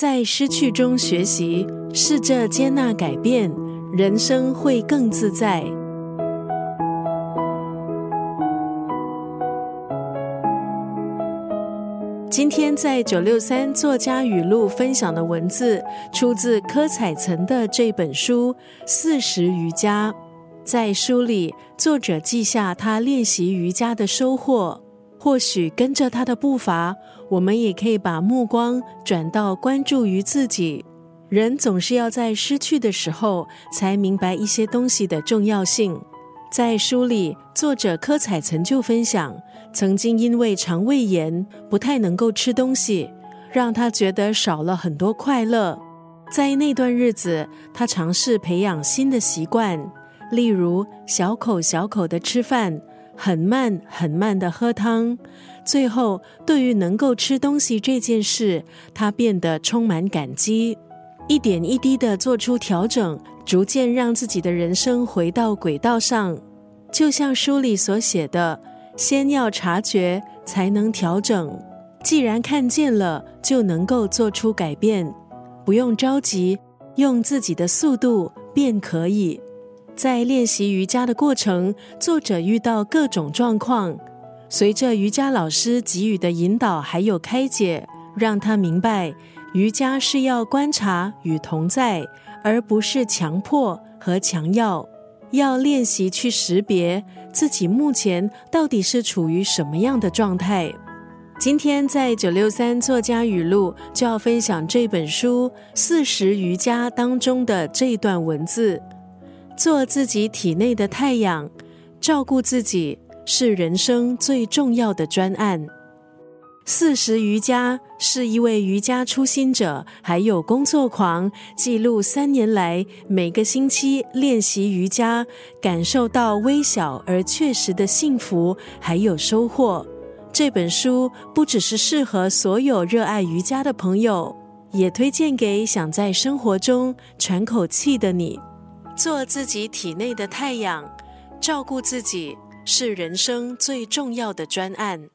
在失去中学习，试着接纳改变，人生会更自在。今天在九六三作家语录分享的文字，出自柯采岑的这本书《四十瑜伽》。在书里，作者记下他练习瑜伽的收获。或许跟着他的步伐，我们也可以把目光转到关注于自己。人总是要在失去的时候，才明白一些东西的重要性。在书里，作者柯彩岑就分享，曾经因为肠胃炎不太能够吃东西，让他觉得少了很多快乐。在那段日子，他尝试培养新的习惯，例如小口小口的吃饭，很慢很慢的喝汤。最后，对于能够吃东西这件事，他变得充满感激，一点一滴的做出调整。逐渐让自己的人生回到轨道上，就像书里所写的：“先要察觉，才能调整。既然看见了，就能够做出改变。不用着急，用自己的速度便可以。”在练习瑜伽的过程，作者遇到各种状况，随着瑜伽老师给予的引导还有开解，让他明白瑜伽是要观察与同在。而不是强迫和强要，要练习去识别自己目前到底是处于什么样的状态。今天在九六三作家语录就要分享这本书《四十瑜伽》当中的这段文字：做自己体内的太阳，照顾自己是人生最重要的专案。四十瑜伽是一位瑜伽初心者，还有工作狂，记录三年来每个星期练习瑜伽，感受到微小而确实的幸福，还有收获。这本书不只是适合所有热爱瑜伽的朋友，也推荐给想在生活中喘口气的你。做自己体内的太阳，照顾自己是人生最重要的专案。